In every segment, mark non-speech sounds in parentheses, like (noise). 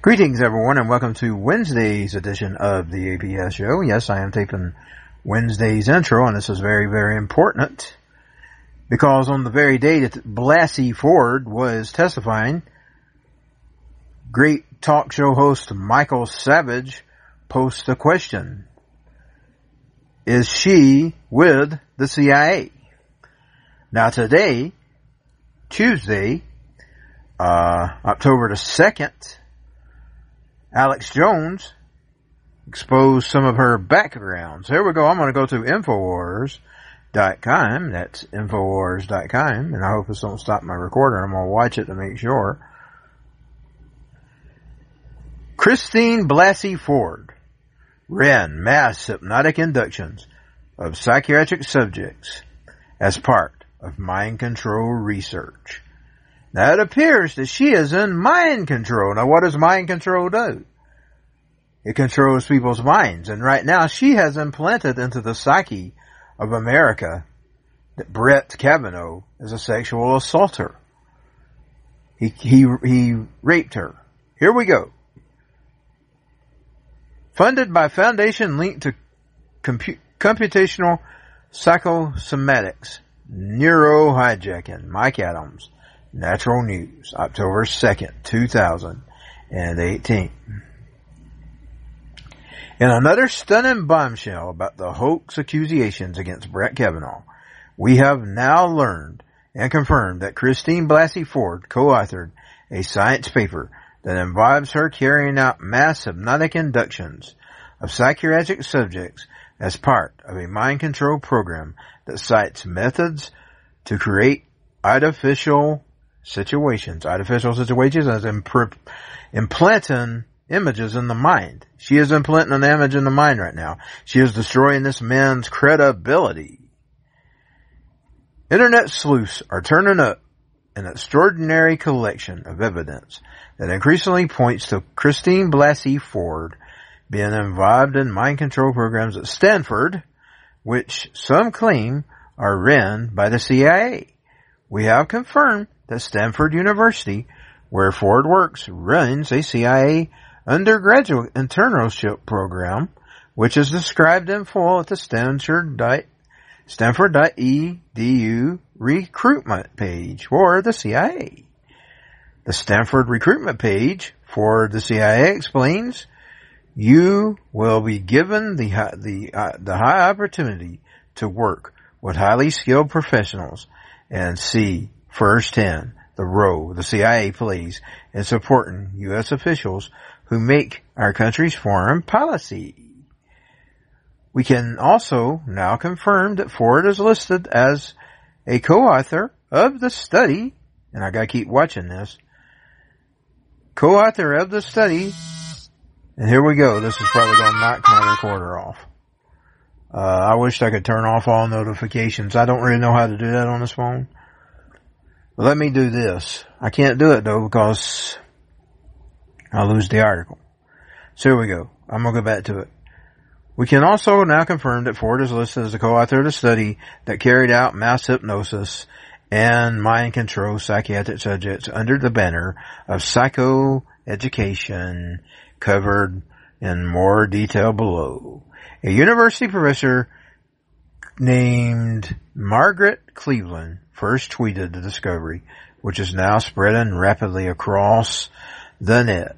Greetings, everyone, and welcome to Wednesday's edition of the APS show. Yes, I am taping Wednesday's intro, and this is very, very important because on the very day that Blasey Ford was testifying, great talk show host Michael Savage posed a question. Is she with the CIA? Now today, Tuesday, uh, October the 2nd, Alex Jones exposed some of her backgrounds. Here we go. I'm going to go to Infowars.com. That's Infowars.com. And I hope this don't stop my recorder. I'm going to watch it to make sure. Christine Blasey Ford ran mass hypnotic inductions of psychiatric subjects as part of mind control research. Now it appears that she is in mind control. Now what does mind control do? It controls people's minds. And right now she has implanted into the psyche of America that Brett Kavanaugh is a sexual assaulter. He, he, he raped her. Here we go. Funded by foundation linked to compu- computational psychosomatics, neurohijacking, Mike Adams, Natural News, October 2nd, 2018. In another stunning bombshell about the hoax accusations against Brett Kavanaugh, we have now learned and confirmed that Christine Blasey Ford co-authored a science paper that involves her carrying out mass hypnotic inductions of psychiatric subjects as part of a mind control program that cites methods to create artificial situations, artificial situations as imp- implanting images in the mind. She is implanting an image in the mind right now. She is destroying this man's credibility. Internet sleuths are turning up an extraordinary collection of evidence that increasingly points to Christine Blasey Ford being involved in mind control programs at Stanford, which some claim are ran by the CIA. We have confirmed that Stanford University, where Ford works, runs a CIA undergraduate internship program, which is described in full at the Stanford Stanford.edu recruitment page for the CIA. The Stanford recruitment page for the CIA explains you will be given the the uh, the high opportunity to work with highly skilled professionals and see firsthand the role the CIA plays in supporting U.S. officials who make our country's foreign policy. We can also now confirm that Ford is listed as a co-author of the study, and I gotta keep watching this, co-author of the study, and here we go, this is probably gonna knock my recorder off. Uh, I wish I could turn off all notifications. I don't really know how to do that on this phone. Let me do this. I can't do it though because I'll lose the article. So here we go. I'm going to go back to it. We can also now confirm that Ford is listed as a co-author of the study that carried out mass hypnosis and mind control psychiatric subjects under the banner of psychoeducation covered in more detail below. A university professor named Margaret Cleveland first tweeted the discovery, which is now spreading rapidly across the net.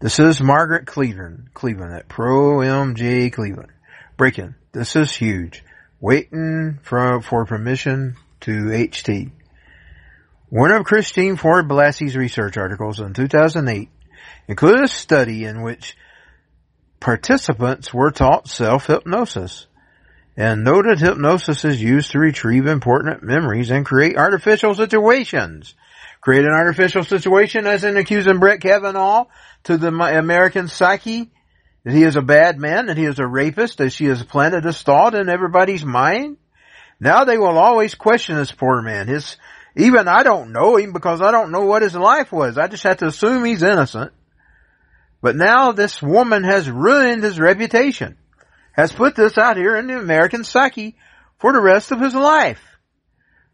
This is Margaret Cleveland, Cleveland at Pro MJ Cleveland. Breaking. This is huge. Waiting for, for permission to HT. One of Christine Ford Blasey's research articles in 2008 included a study in which participants were taught self-hypnosis and noted hypnosis is used to retrieve important memories and create artificial situations create an artificial situation as in accusing Brett Kavanaugh to the American psyche that he is a bad man, that he is a rapist, that she has planted a thought in everybody's mind. Now they will always question this poor man. His, even I don't know him because I don't know what his life was. I just have to assume he's innocent. But now this woman has ruined his reputation, has put this out here in the American psyche for the rest of his life.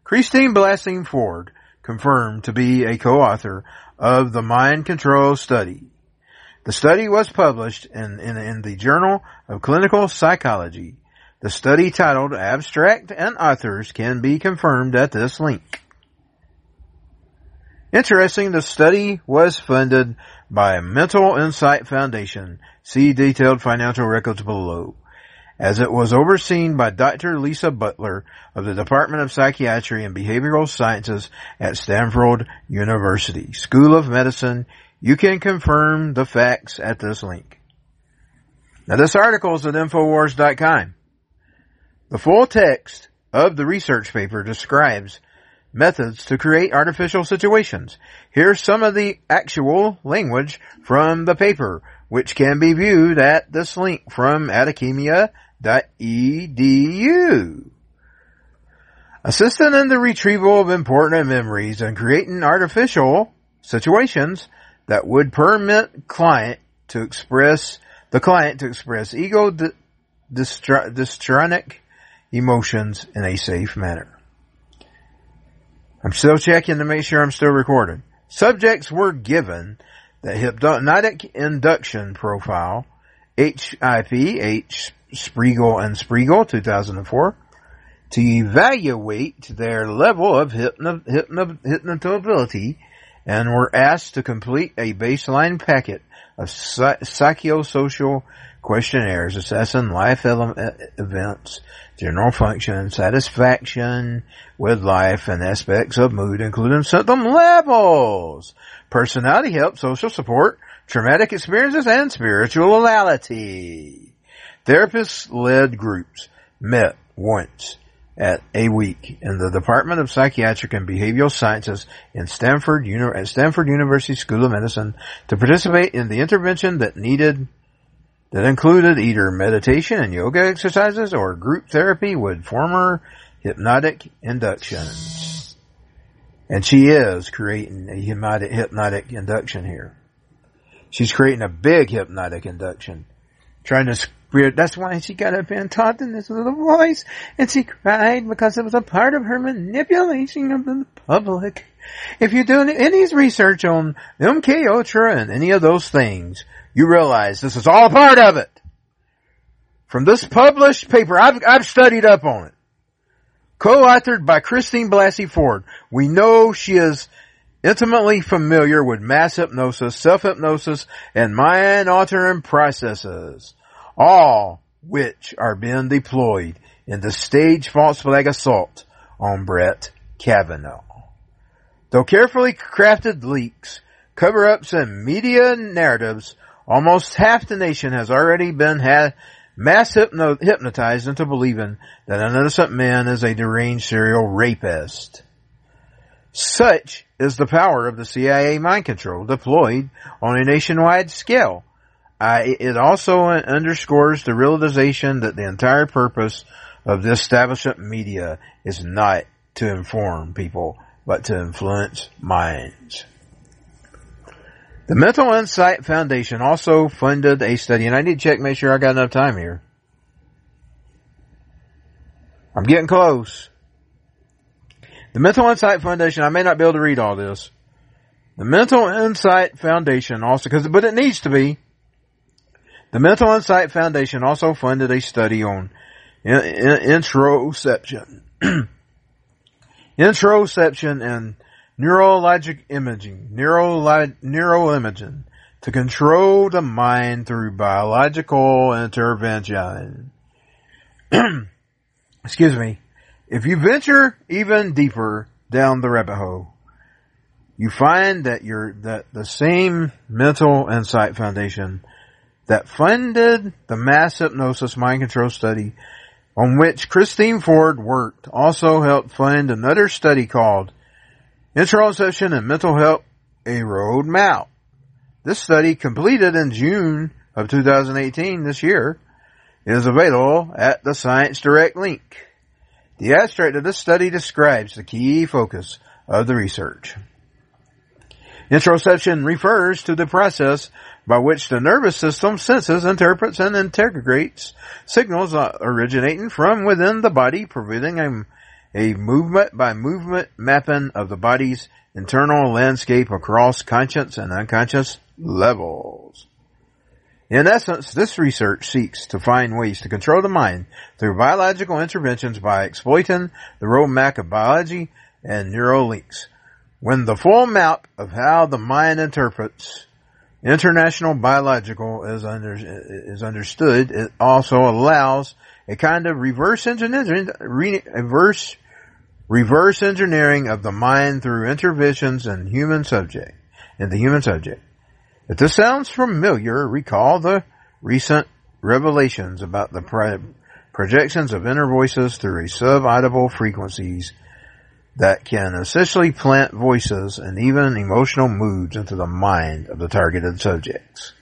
Christine Blasey Ford confirmed to be a co-author of the mind control study. The study was published in, in, in the Journal of Clinical Psychology. The study titled Abstract and Authors can be confirmed at this link. Interesting, the study was funded by Mental Insight Foundation. See detailed financial records below. As it was overseen by Dr. Lisa Butler of the Department of Psychiatry and Behavioral Sciences at Stanford University School of Medicine, you can confirm the facts at this link. Now this article is at Infowars.com. The full text of the research paper describes methods to create artificial situations. Here's some of the actual language from the paper, which can be viewed at this link from academia.edu. Assisting in the retrieval of important memories and creating artificial situations that would permit client to express the client to express ego dystonic emotions in a safe manner. I'm still checking to make sure I'm still recording. Subjects were given the hypnotic induction profile, HIP, H. Spiegel and Spiegel, 2004, to evaluate their level of hypno, hypno, hypnotability and were asked to complete a baseline packet of psychosocial questionnaires assessing life events, general function, satisfaction with life, and aspects of mood, including symptom levels, personality help, social support, traumatic experiences, and spirituality. Therapist-led groups met once at a week in the Department of Psychiatric and Behavioral Sciences in Stanford, at Stanford University School of Medicine to participate in the intervention that needed that included either meditation and yoga exercises or group therapy with former hypnotic inductions. And she is creating a hypnotic, induction here. She's creating a big hypnotic induction. Trying to spirit, that's why she got up and talked in this little voice and she cried because it was a part of her manipulation of the public. If you're doing any research on MK Ultra and any of those things, you realize this is all part of it. From this published paper, I've, I've studied up on it. Co-authored by Christine Blasey Ford. We know she is intimately familiar with mass hypnosis, self-hypnosis, and mind altering processes, all which are being deployed in the stage false flag assault on Brett Kavanaugh. Though carefully crafted leaks, cover-ups, and media narratives Almost half the nation has already been ha- mass hypno- hypnotized into believing that an innocent man is a deranged serial rapist. Such is the power of the CIA mind control deployed on a nationwide scale. Uh, it also underscores the realization that the entire purpose of the establishment media is not to inform people, but to influence minds. The Mental Insight Foundation also funded a study, and I need to check, make sure I got enough time here. I'm getting close. The Mental Insight Foundation, I may not be able to read all this. The Mental Insight Foundation also, cause, but it needs to be. The Mental Insight Foundation also funded a study on in, in, introception. (clears throat) introception and neurologic imaging, neurolo- neuroimaging, to control the mind through biological intervention. (clears throat) Excuse me. If you venture even deeper down the rabbit hole, you find that you're, that the same mental insight foundation that funded the mass hypnosis mind control study on which Christine Ford worked also helped fund another study called Interoception and Mental Health, a roadmap. This study completed in June of 2018 this year is available at the Science Direct link. The abstract of this study describes the key focus of the research. Interoception refers to the process by which the nervous system senses, interprets, and integrates signals originating from within the body, providing a a movement by movement mapping of the body's internal landscape across conscious and unconscious levels. In essence, this research seeks to find ways to control the mind through biological interventions by exploiting the roadmap of biology and neural links. When the full map of how the mind interprets international biological is, under, is understood, it also allows a kind of reverse engineering, reverse, reverse engineering of the mind through interventions in human subject, in the human subject. If this sounds familiar, recall the recent revelations about the projections of inner voices through sub-audible frequencies that can essentially plant voices and even emotional moods into the mind of the targeted subjects.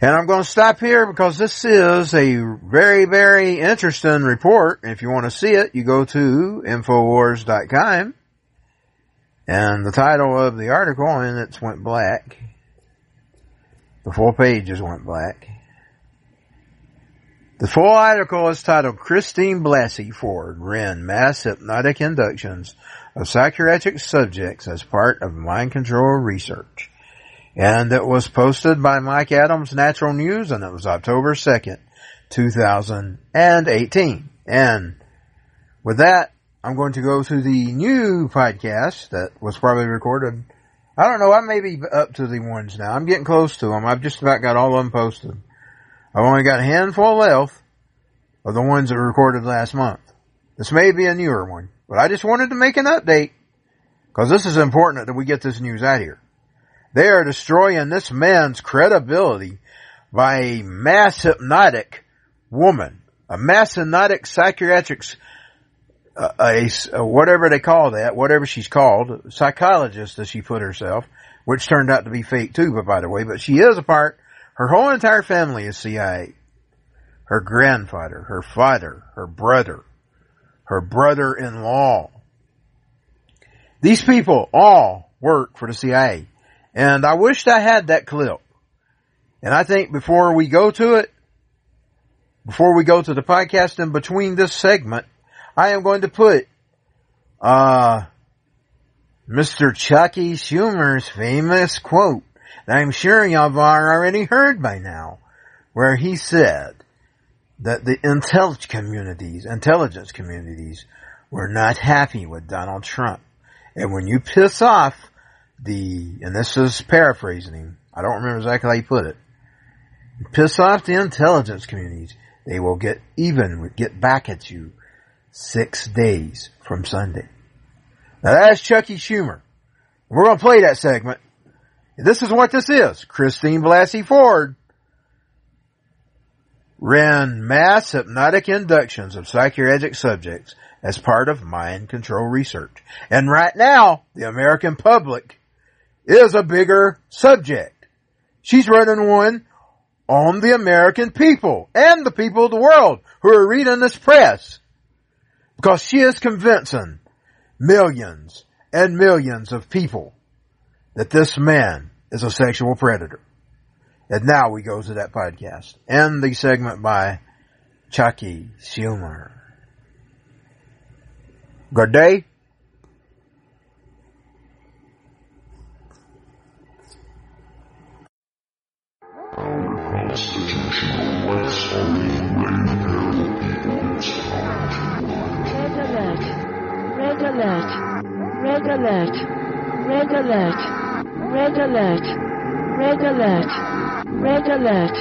And I'm going to stop here because this is a very, very interesting report. If you want to see it, you go to Infowars.com and the title of the article, and it's went black. The full pages went black. The full article is titled Christine Blasey Ford ran mass hypnotic inductions of psychiatric subjects as part of mind control research. And it was posted by Mike Adams Natural News and it was October 2nd, 2018. And with that, I'm going to go to the new podcast that was probably recorded. I don't know, I may be up to the ones now. I'm getting close to them. I've just about got all of them posted. I've only got a handful left of the ones that were recorded last month. This may be a newer one, but I just wanted to make an update because this is important that we get this news out here. They are destroying this man's credibility by a mass hypnotic woman, a mass hypnotic psychiatric, uh, a, whatever they call that, whatever she's called, psychologist as she put herself, which turned out to be fake too, but by the way, but she is a part her whole entire family is CIA. Her grandfather, her father, her brother, her brother-in-law. These people all work for the CIA. And I wished I had that clip. And I think before we go to it, before we go to the podcast in between this segment, I am going to put, uh, Mr. Chucky Schumer's famous quote I'm sure y'all already heard by now, where he said that the intelligence communities, intelligence communities were not happy with Donald Trump. And when you piss off the, and this is paraphrasing him, I don't remember exactly how he put it, piss off the intelligence communities, they will get even, get back at you six days from Sunday. Now that's Chucky Schumer. We're going to play that segment. This is what this is. Christine Blasey Ford ran mass hypnotic inductions of psychiatric subjects as part of mind control research. And right now, the American public is a bigger subject. She's running one on the American people and the people of the world who are reading this press because she is convincing millions and millions of people that this man is a sexual predator. And now we go to that podcast and the segment by Chucky Schumer. Good day. Constitutional rights are Red alert. Red alert. Red alert. Red alert. Red alert. Red alert. Red alert.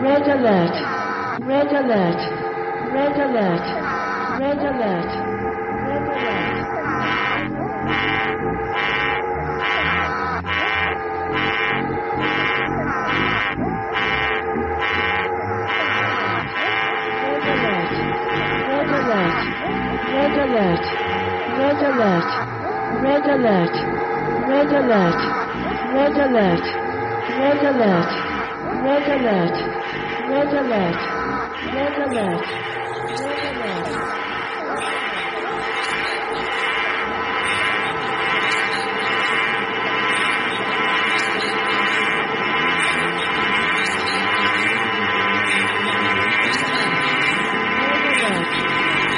Red alert. Red alert. Red alert. Red alert. Red alert. Red alert. Red alert. Red alert. Red alert. Red alert. Red alert. Red alert. Red alert. Red alert. Red alert.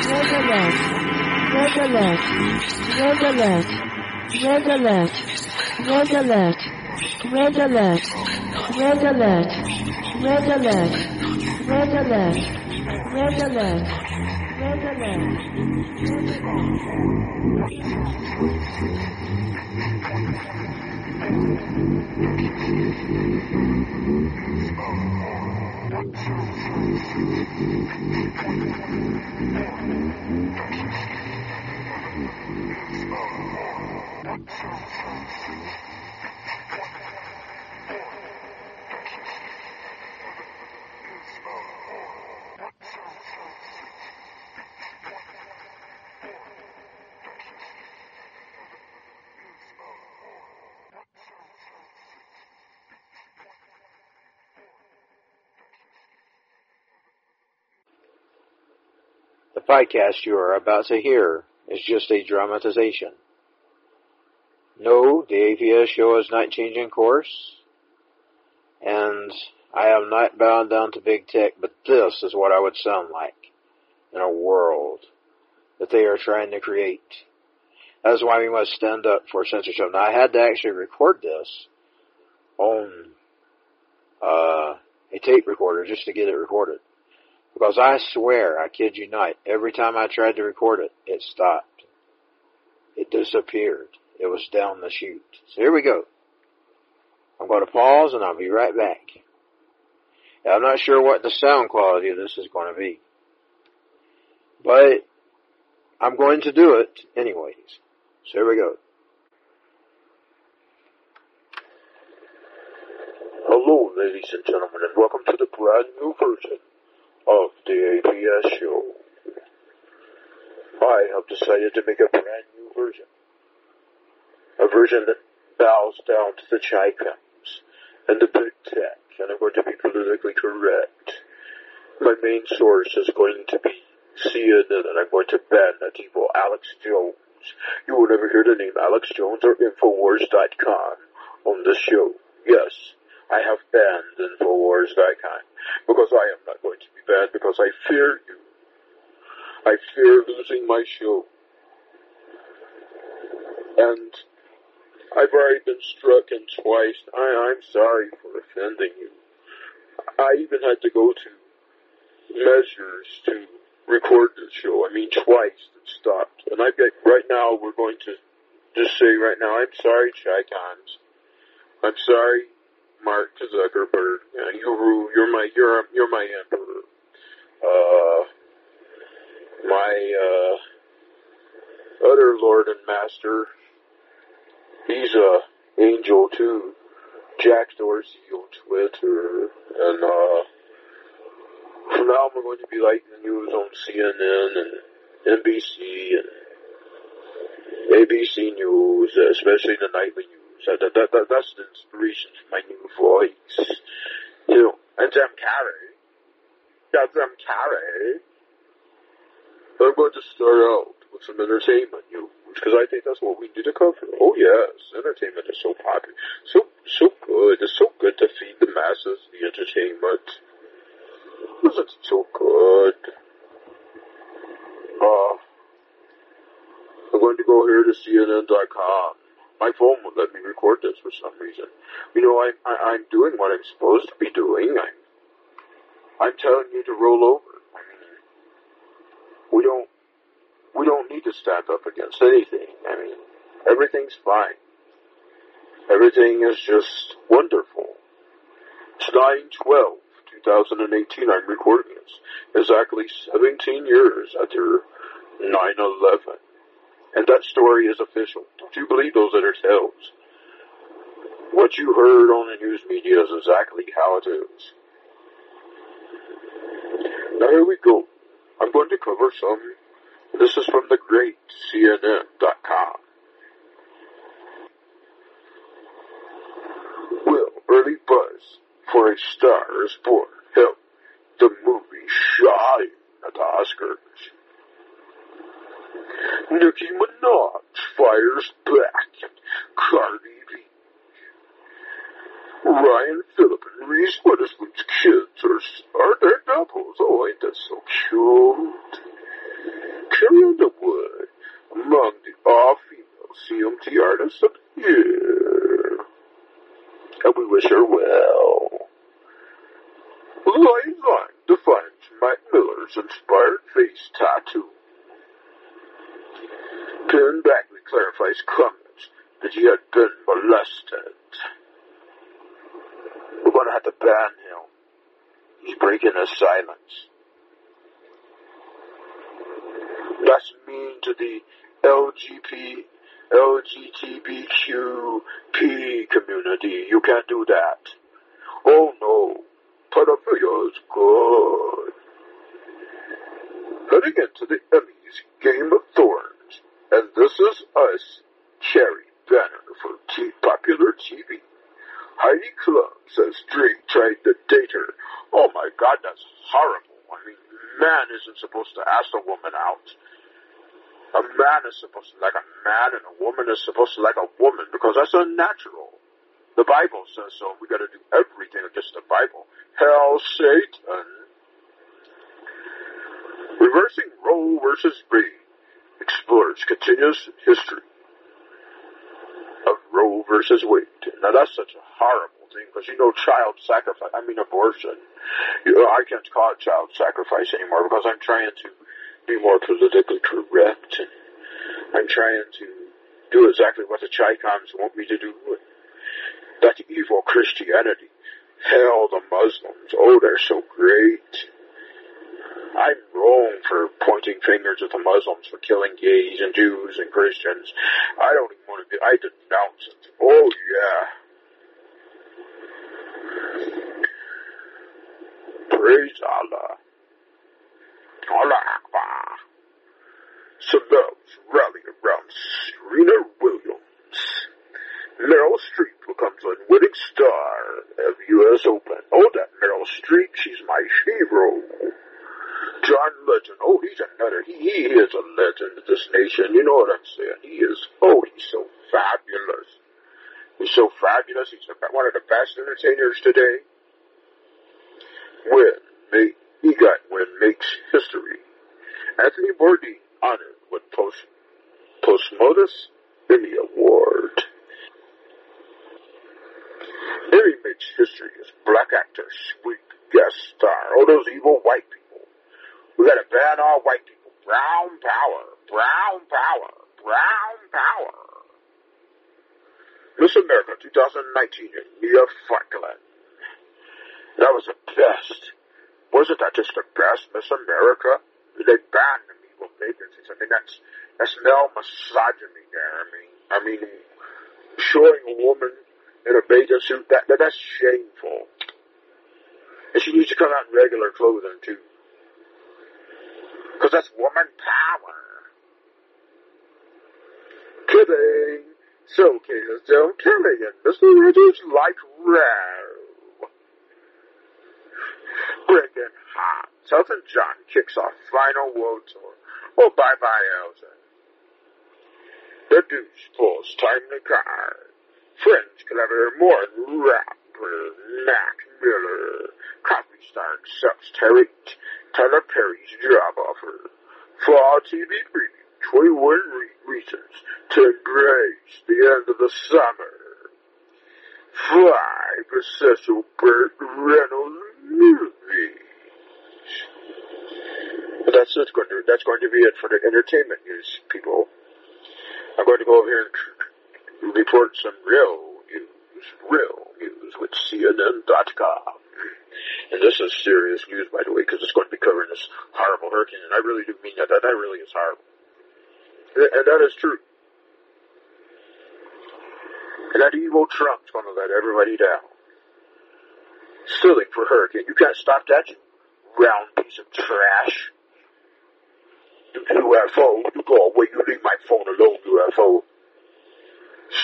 Red alert. Red alert. Red alert. Red alert. Red alert. Red alert. Red alert. Red alert. Red alert. Red alert. Red alert. The podcast you are about to hear is just a dramatization. No, the APS show is not changing course, and I am not bound down to big tech, but this is what I would sound like in a world that they are trying to create. That's why we must stand up for censorship. Now, I had to actually record this on uh, a tape recorder just to get it recorded. Because I swear, I kid you not, every time I tried to record it, it stopped. It disappeared. It was down the chute. So here we go. I'm going to pause and I'll be right back. Now, I'm not sure what the sound quality of this is going to be. But I'm going to do it anyways. So here we go. Hello, ladies and gentlemen, and welcome to the brand new version of the APS show. I have decided to make a brand new version. A version that bows down to the Chicoms and the big and I'm going to be politically correct. My main source is going to be CNN, and I'm going to ban that evil Alex Jones. You will never hear the name Alex Jones or Infowars.com on this show. Yes, I have banned Infowars.com because I am not going to be banned because I fear you. I fear losing my show. And I've already been struck in twice. I, I'm sorry for offending you. I even had to go to measures to record the show. I mean, twice it stopped. And I get, right now, we're going to just say right now, I'm sorry, Chicoms. I'm sorry, Mark Zuckerberg. Uh, you. You're my you're you're my emperor. Uh, my uh, other lord and master. He's a angel too. Jack Dorsey on Twitter, and uh, from now we're going to be like the news on CNN and NBC and ABC News, especially the nightly news. That, that, that, that, that's the inspiration for my new voice. You know, and Jim Carrey. Yeah, Jim Carrey. I'm going to start out with some entertainment news, because I think that's what we need to cover. Oh yes, entertainment is so popular. So, so good. It's so good to feed the masses the entertainment. Isn't so good? Uh, I'm going to go here to CNN.com my phone won't let me record this for some reason. You know, I, I, I'm doing what I'm supposed to be doing. I'm, I'm telling you to roll over. We don't, need to stand up against anything. I mean, everything's fine. Everything is just wonderful. It's 9-12, 2018. I'm recording this. Exactly 17 years after 9-11. And that story is official. Don't you believe those that are tales? What you heard on the news media is exactly how it is. Now here we go. I'm going to cover some. This is from the great CNN.com. Will early buzz for a star is born. Hell, the movie shine at the Oscars. Nicki Minaj fires back. Cardi B. Ryan Phillip and Reese Witherspoon's kids are, are their doubles. Oh, ain't that so cute? Carrie Underwood among the all-female CMT artists of the year. and we wish her well. Line line defines Mac Miller's inspired face tattoo. Ken Bagley clarifies comments that he had been molested. We're gonna have to ban him. He's breaking his silence. That's mean to the LGP, community. You can't do that. Oh no, pedophilia is good. Heading into the Emmys Game of Thrones, and this is us, Cherry Banner for T- Popular TV. Heidi Klum says Drake tried to date her. Oh my god, that's horrible. I mean, man isn't supposed to ask a woman out. A man is supposed to like a man and a woman is supposed to like a woman because that's unnatural. The Bible says so. We gotta do everything against the Bible. Hell, Satan. Reversing Roe versus Wade explores continuous history of Roe versus Wade. Now that's such a horrible thing because you know child sacrifice, I mean abortion. You know, I can't call it child sacrifice anymore because I'm trying to be more politically correct and I'm trying to do exactly what the Chicoms want me to do. That's evil Christianity. Hell, the Muslims. Oh, they're so great. I'm wrong for pointing fingers at the Muslims for killing gays and Jews and Christians. I don't even want to be, I denounce it. Oh yeah. Praise Allah. Allah uh, Akbar. Celebs rally around Serena Williams. Meryl Streep becomes a winning star of U.S. Open. Oh, that Meryl Streep, she's my hero. John Legend, oh, he's another, he, he is a legend of this nation. You know what I'm saying? He is, oh, he's so fabulous. He's so fabulous. He's one of the best entertainers today. When make, he got when makes history. Anthony Bourdain honored with post postmodus Emmy Award. Emmy makes history as black actor, sweet guest star. Oh, those evil white people. We gotta ban all white people. Brown power, brown power, brown power. Miss America 2019 and Nia Franklin. That was the best. Wasn't that just the best Miss America? They banned the evil vacancies. I mean, that's, that's no misogyny there. I mean, I mean, showing a woman in a bathing suit, that, that, that's shameful. And she needs to come out in regular clothing too. Cause that's woman power. Kidding. So kids don't killing and Mr. Rogers like row. Breaking hot. Elton John kicks off final world tour. Oh, bye bye, Elton. The Deuce pulls timely card. Friends collaborate more than rapper Mac Miller. Coffee star accepts Terry, Tyler Perry's job offer. Fall TV preview. 21 re- reasons to embrace the end of the summer. Five essential Burt Reynolds movies. But that's it going to that's going to be it for the entertainment news, people. I'm going to go over here and report some real news, real news with CNN.com. And this is serious news, by the way, because it's going to be covering this horrible hurricane, and I really do mean. That, that really is horrible. And that is true. And that evil Trump's to let everybody down. Steeling for hurricane. You can't stop that, you round piece of trash. You UFO, you go away, you leave my phone alone, UFO.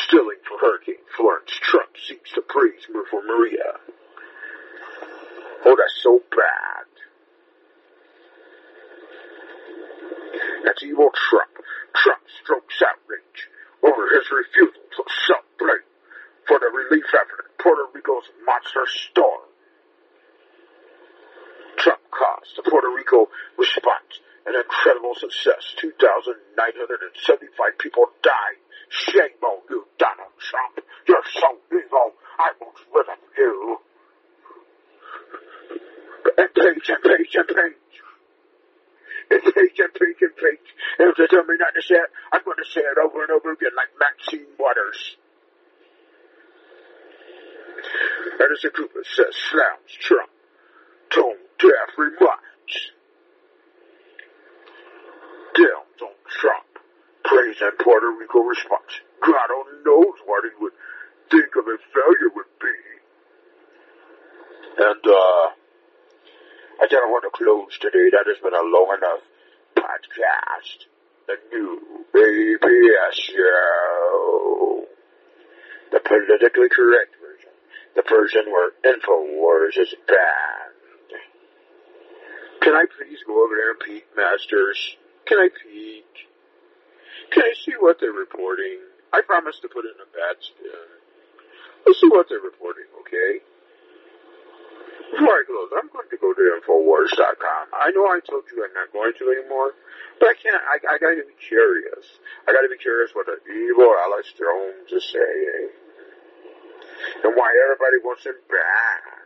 Steeling for Hurricane Florence, Trump seeks to praise her for Maria. Oh, that's so bad. That's evil Trump. Trump strokes outrage over his refusal to accept blame for the relief effort in Puerto Rico's monster storm. Trump caused the Puerto Rico response an incredible success. 2,975 people died. Shame on you, Donald Trump. You're so evil. I won't live in you. And page and page and page. And page and page and page. And if they tell me not to say it, I'm going to say it over and over again like Maxine Waters. Anderson Cooper says slams Trump. Tone deaf remarks. Downs on Trump. Praise and Puerto Rico response. God only knows what he would think of a failure would be. And, uh, I don't want to close today. That has been a long enough podcast. The new APS show. The politically correct version. The version where InfoWars is banned. Can I please go over there and peek, Masters? Can I peek? Can I see what they're reporting? I promise to put in a bad spin. Let's see what they're reporting, okay? Before I close, I'm going to go to Infowars.com. I know I told you I'm not going to anymore, but I can't, I, I gotta be curious. I gotta be curious what the evil Alex Jones is saying. And why everybody wants him back.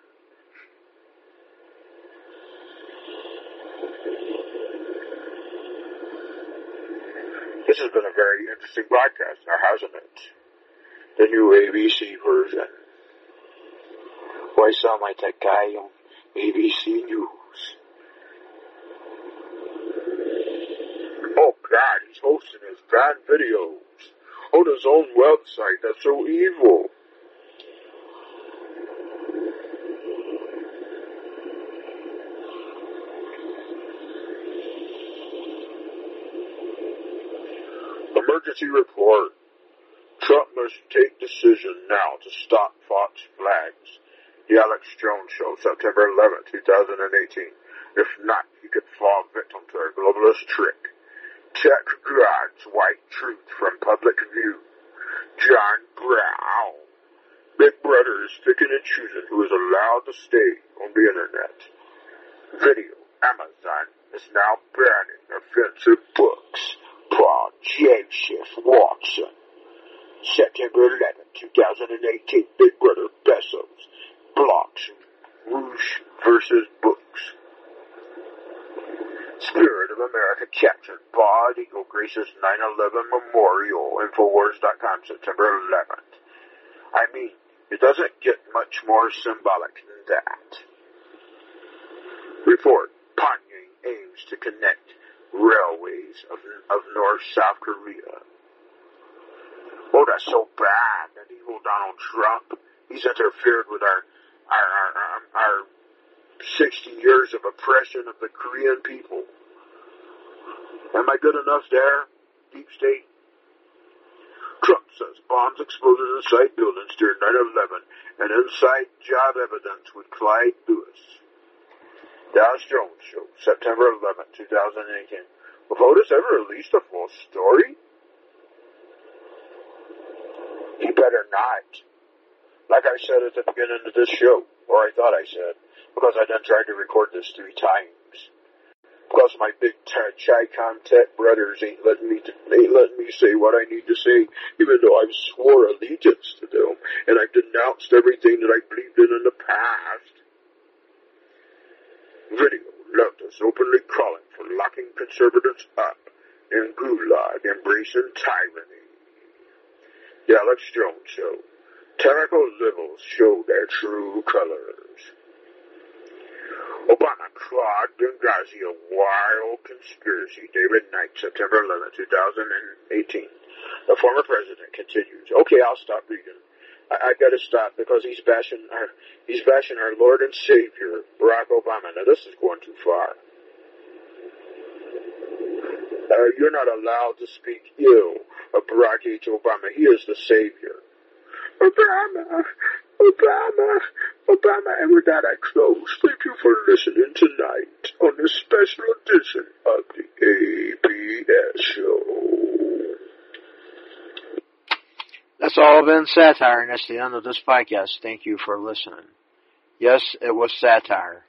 This has been a very interesting broadcast now, hasn't it? The new ABC version. Why sound like that guy on ABC News? Oh God, he's hosting his bad videos on his own website. That's so evil. Emergency report. Trump must take decision now to stop Fox flags. The Alex Jones Show, September 11, 2018. If not, you could fall victim to a globalist trick. Check God's white truth from public view. John Brown. Big Brother is picking and choosing who is allowed to stay on the internet. Video. Amazon is now banning offensive books. Paul Joseph Watson. September 11, 2018, Big Brother Bezos blocks Rouge versus Books. Spirit of America captured Bald Eagle Grace's 9-11 Memorial, Infowars.com, September 11th. I mean, it doesn't get much more symbolic than that. Report, Pyongyang aims to connect railways of, of North-South Korea. Oh, that's so bad. That evil Donald Trump. He's interfered with our our our, our, our 60 years of oppression of the Korean people. Am I good enough there, deep state? Trump says bombs exploded inside buildings during 9-11 and inside job evidence with Clyde Lewis. Dow Jones Show, September 11, 2018. Will Otis ever release a full story? He better not. Like I said at the beginning of this show, or I thought I said, because I done tried to record this three times. Because my big Chi-Com tech brothers ain't letting me, ain't letting me say what I need to say, even though I've swore allegiance to them, and I've denounced everything that I believed in in the past. Video, leftists openly calling for locking conservatives up in gulag, embracing tyranny. The Alex Jones Show. Tyrannical liberals show their true colors. Obama clawed Benghazi a wild conspiracy. David Knight, September 11, 2018. The former president continues. Okay, I'll stop reading. I, I gotta stop because he's bashing our, he's bashing our Lord and Savior, Barack Obama. Now this is going too far. Uh, you're not allowed to speak ill of Barack H. Obama. He is the Savior. Obama, Obama, Obama, and with that I close. Thank you for listening tonight on this special edition of the APS show. That's all been satire, and that's the end of this podcast. Thank you for listening. Yes, it was satire.